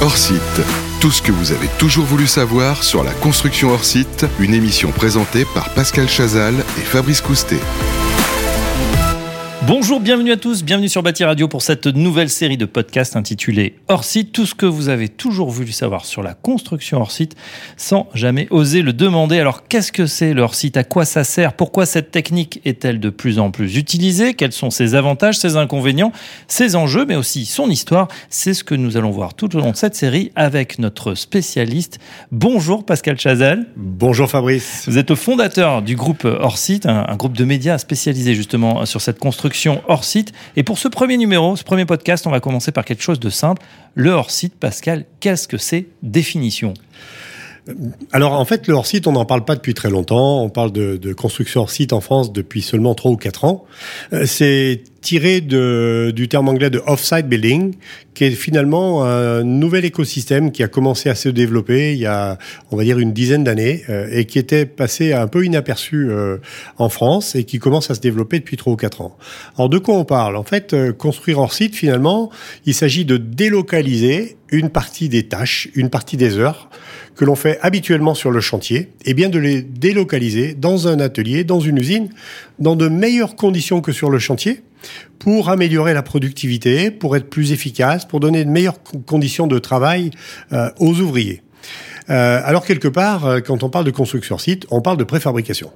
Hors site. Tout ce que vous avez toujours voulu savoir sur la construction hors site, une émission présentée par Pascal Chazal et Fabrice Coustet. Bonjour, bienvenue à tous, bienvenue sur Bâti Radio pour cette nouvelle série de podcasts intitulée Hors site, tout ce que vous avez toujours voulu savoir sur la construction hors site sans jamais oser le demander. Alors qu'est-ce que c'est le hors site? À quoi ça sert? Pourquoi cette technique est-elle de plus en plus utilisée? Quels sont ses avantages, ses inconvénients, ses enjeux, mais aussi son histoire? C'est ce que nous allons voir tout au long de cette série avec notre spécialiste. Bonjour Pascal Chazal. Bonjour Fabrice. Vous êtes le fondateur du groupe Hors site, un, un groupe de médias spécialisé justement sur cette construction hors site. Et pour ce premier numéro, ce premier podcast, on va commencer par quelque chose de simple. Le hors site, Pascal, qu'est-ce que c'est Définition? Alors en fait, le hors-site, on n'en parle pas depuis très longtemps. On parle de, de construction hors-site en France depuis seulement 3 ou 4 ans. Euh, c'est tiré de, du terme anglais de off-site building, qui est finalement un nouvel écosystème qui a commencé à se développer il y a, on va dire, une dizaine d'années euh, et qui était passé un peu inaperçu euh, en France et qui commence à se développer depuis 3 ou 4 ans. Alors de quoi on parle? En fait, construire hors-site, finalement, il s'agit de délocaliser une partie des tâches, une partie des heures que l'on fait habituellement sur le chantier, et bien de les délocaliser dans un atelier, dans une usine, dans de meilleures conditions que sur le chantier, pour améliorer la productivité, pour être plus efficace, pour donner de meilleures conditions de travail euh, aux ouvriers. Euh, alors quelque part, euh, quand on parle de construction site, on parle de préfabrication.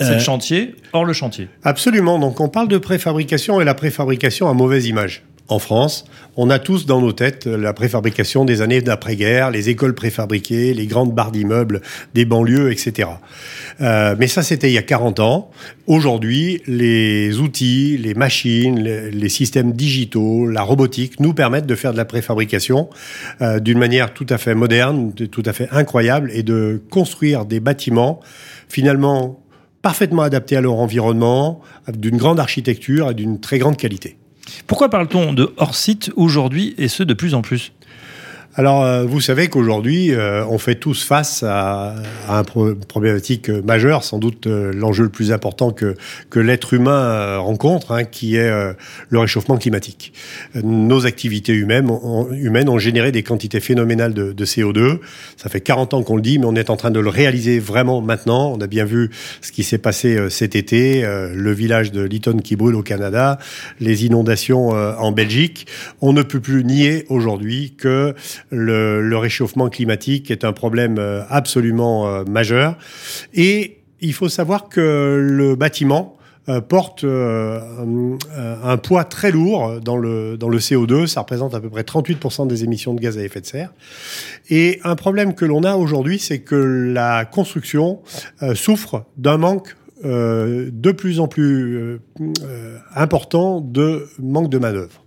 C'est le chantier, hors le chantier. Absolument. Donc on parle de préfabrication et la préfabrication a mauvaise image en France, on a tous dans nos têtes la préfabrication des années d'après-guerre, les écoles préfabriquées, les grandes barres d'immeubles des banlieues, etc. Euh, mais ça, c'était il y a 40 ans. Aujourd'hui, les outils, les machines, les, systèmes digitaux, la robotique nous permettent de faire de la préfabrication euh, d'une manière tout à fait moderne, tout à fait incroyable, et de construire des bâtiments finalement parfaitement adaptés à leur environnement, d'une grande architecture et d'une très grande qualité. Pourquoi parle-t-on de hors-site aujourd'hui et ce de plus en plus? Alors, euh, vous savez qu'aujourd'hui, euh, on fait tous face à, à une problématique majeure, sans doute euh, l'enjeu le plus important que, que l'être humain rencontre, hein, qui est le réchauffement climatique. Nos activités humaines ont, humaines ont généré des quantités phénoménales de, de, CO2. Ça fait 40 ans qu'on le dit, mais on est en train de le réaliser vraiment maintenant. On a bien vu ce qui s'est passé cet été, le village de Lytton qui brûle au Canada, les inondations en Belgique. On ne peut plus nier aujourd'hui que le, réchauffement climatique est un problème euh, absolument euh, majeur. Et il faut savoir que le bâtiment euh, porte un poids très lourd dans le, dans le CO2. Ça représente à peu près 38% des émissions de gaz à effet de serre. Et un problème que l'on a aujourd'hui, c'est que la construction souffre d'un manque de plus en plus important de manque de main-d'œuvre.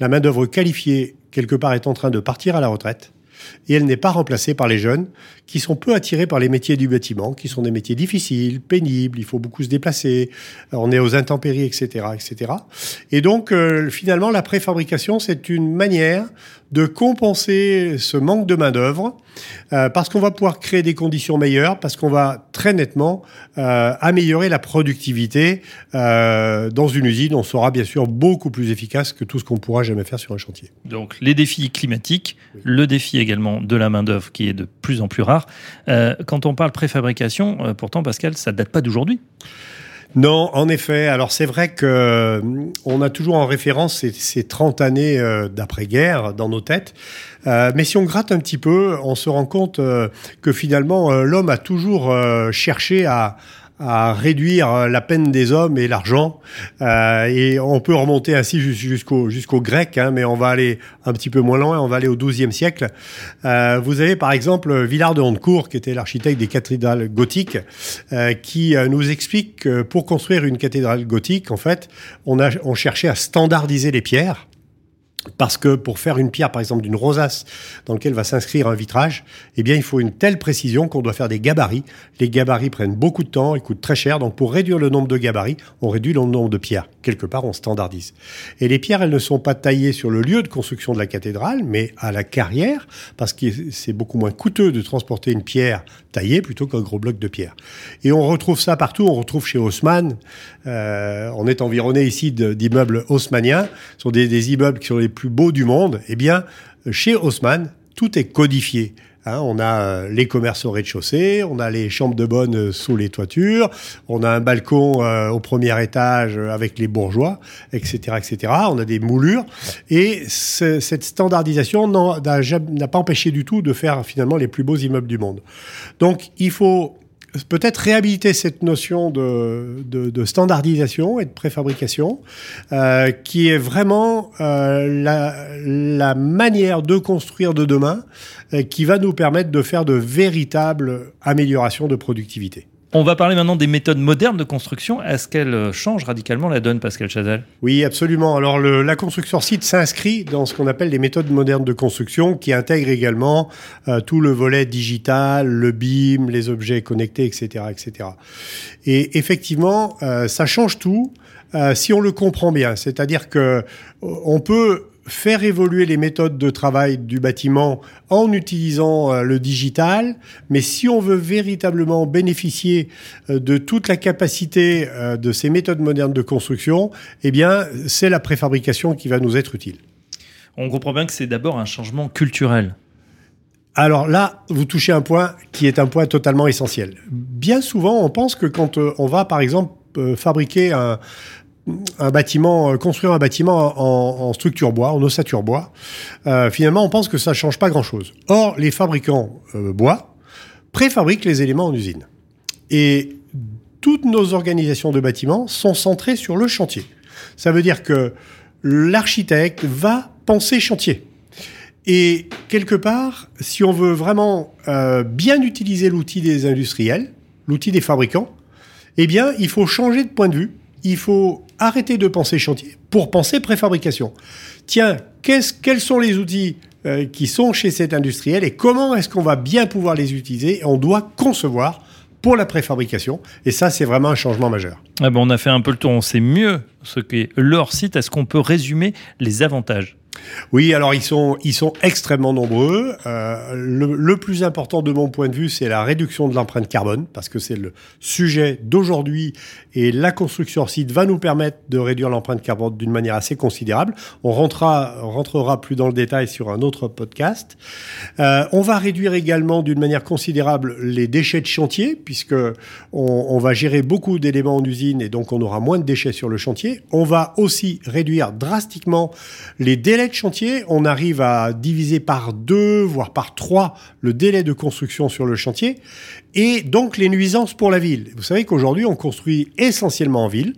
La main-d'œuvre qualifiée quelque part, est en train de partir à la retraite et elle n'est pas remplacée par les jeunes qui sont peu attirés par les métiers du bâtiment, qui sont des métiers difficiles, pénibles, il faut beaucoup se déplacer, on est aux intempéries, etc., etc. Et donc, euh, finalement, la préfabrication, c'est une manière de compenser ce manque de main d'œuvre euh, parce qu'on va pouvoir créer des conditions meilleures, parce qu'on va très nettement euh, améliorer la productivité dans une usine. On sera bien sûr beaucoup plus efficace que tout ce qu'on pourra jamais faire sur un chantier. Donc, les défis climatiques, le défi également de la main d'œuvre qui est de plus en plus rare. Euh, quand on parle préfabrication, euh, pourtant, Pascal, ça date pas d'aujourd'hui. Non, en effet. Alors c'est vrai que euh, on a toujours en référence ces, 30 années d'après-guerre dans nos têtes. mais si on gratte un petit peu, on se rend compte que finalement l'homme a toujours cherché à, à réduire euh, la peine des hommes et l'argent. Euh, et on peut remonter ainsi jusqu'au jusqu'au grec, hein, mais on va aller un petit peu moins loin, on va aller au XIIe siècle. Euh, vous avez par exemple Villard de Hontecourt, qui était l'architecte des cathédrales gothiques, euh, qui euh, nous explique que pour construire une cathédrale gothique, en fait, on, a, on cherchait à standardiser les pierres parce que pour faire une pierre, par exemple, d'une rosace dans laquelle va s'inscrire un vitrage, eh bien, il faut une telle précision qu'on doit faire des gabarits. Les gabarits prennent beaucoup de temps et coûtent très cher. Donc, pour réduire le nombre de gabarits, on réduit le nombre de pierres. Quelque part, on standardise. Et les pierres, elles ne sont pas taillées sur le lieu de construction de la cathédrale, mais à la carrière, parce que c'est beaucoup moins coûteux de transporter une pierre taillée plutôt qu'un gros bloc de pierre. Et on retrouve ça partout. On retrouve chez Haussmann. Euh, on est environné ici d'immeubles haussmanniens. Ce sont des, des immeubles qui sont les plus beaux du monde, eh bien, chez Haussmann, tout est codifié. Hein, on a euh, les commerces au rez-de-chaussée, on a les chambres de bonne euh, sous les toitures, on a un balcon euh, au premier étage avec les bourgeois, etc., etc. On a des moulures et cette standardisation n'a pas empêché du tout de faire finalement les plus beaux immeubles du monde. Donc il faut peut-être réhabiliter cette notion de, standardisation et de préfabrication, euh, qui est vraiment euh, la, la, manière de construire de demain, euh, qui va nous permettre de faire de véritables améliorations de productivité. On va parler maintenant des méthodes modernes de construction. Est-ce qu'elles euh, changent radicalement la donne, Pascal Chazal? Oui, absolument. Alors, la construction site s'inscrit dans ce qu'on appelle les méthodes modernes de construction, qui intègrent également euh, tout le volet digital, le BIM, les objets connectés, etc., etc. Et effectivement, euh, ça change tout si on le comprend bien. C'est-à-dire que on peut faire évoluer les méthodes de travail du bâtiment en utilisant euh, le digital, mais si on veut véritablement bénéficier euh, de toute la capacité euh, de ces méthodes modernes de construction, eh bien, c'est la préfabrication qui va nous être utile. On comprend bien que c'est d'abord un changement culturel. Alors là, vous touchez un point qui est un point totalement essentiel. Bien souvent, on pense que quand on va, par exemple, fabriquer un, un bâtiment, euh, construire un bâtiment en, structure bois, en ossature bois, euh, finalement, on pense que ça change pas grand-chose. Or, les fabricants euh, bois préfabriquent les éléments en usine. Et toutes nos organisations de bâtiments sont centrées sur le chantier. Ça veut dire que l'architecte va penser chantier. Et quelque part, si on veut vraiment bien utiliser l'outil des industriels, l'outil des fabricants, eh bien, il faut changer de point de vue il faut arrêter de penser chantier pour penser préfabrication. Tiens, quels sont les outils euh, qui sont chez cet industriel et comment est-ce qu'on va bien pouvoir les utiliser On doit concevoir pour la préfabrication? Et ça, c'est vraiment un changement majeur. Ah ben, on a fait un peu le tour, on sait mieux ce qu'est leur site. Est-ce qu'on peut résumer les avantages? Oui, alors ils sont, ils sont extrêmement nombreux. Euh, le, plus important de mon point de vue, c'est la réduction de l'empreinte carbone, parce que c'est le sujet d'aujourd'hui et la construction site va nous permettre de réduire l'empreinte carbone d'une manière assez considérable. On rentrera, plus dans le détail sur un autre podcast. Euh, on va réduire également d'une manière considérable les déchets de chantier, puisque on, on va gérer beaucoup d'éléments en usine et donc on aura moins de déchets sur le chantier. On va aussi réduire drastiquement les délais chantier, on arrive à diviser par deux, voire par trois, le délai de construction sur le chantier, et donc les nuisances pour la ville. Vous savez qu'aujourd'hui, on construit essentiellement en ville,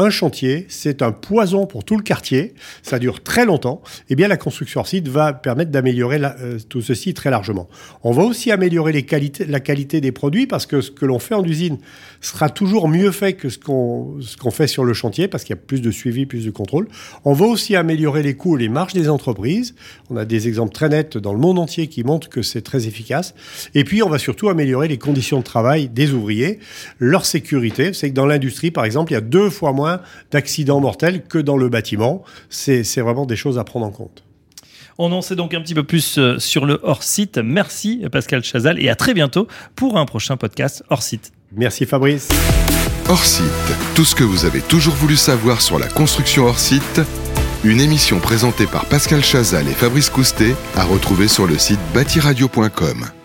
un chantier, c'est un poison pour tout le quartier, ça dure très longtemps, eh bien la construction site va permettre d'améliorer euh, tout ceci très largement. On va aussi améliorer la qualité des produits parce que ce que l'on fait en usine sera toujours mieux fait que ce qu'on fait sur le chantier parce qu'il y a plus de suivi, plus de contrôle. On va aussi améliorer les coûts les marges des entreprises. On a des exemples très nets dans le monde entier qui montrent que c'est très efficace. Et puis on va surtout améliorer les conditions de travail des ouvriers, leur sécurité. C'est que dans l'industrie, par exemple, il y a deux fois moins d'accidents mortels que dans le bâtiment. C'est vraiment des choses à prendre en compte. On en sait donc un petit peu plus euh, sur le hors-site. Merci Pascal Chazal et à très bientôt pour un prochain podcast hors-site. Merci Fabrice. Hors-site, tout ce que vous avez toujours voulu savoir sur la construction hors-site, une émission présentée par Pascal Chazal et Fabrice Coustet à retrouver sur le site bâtiradio.com.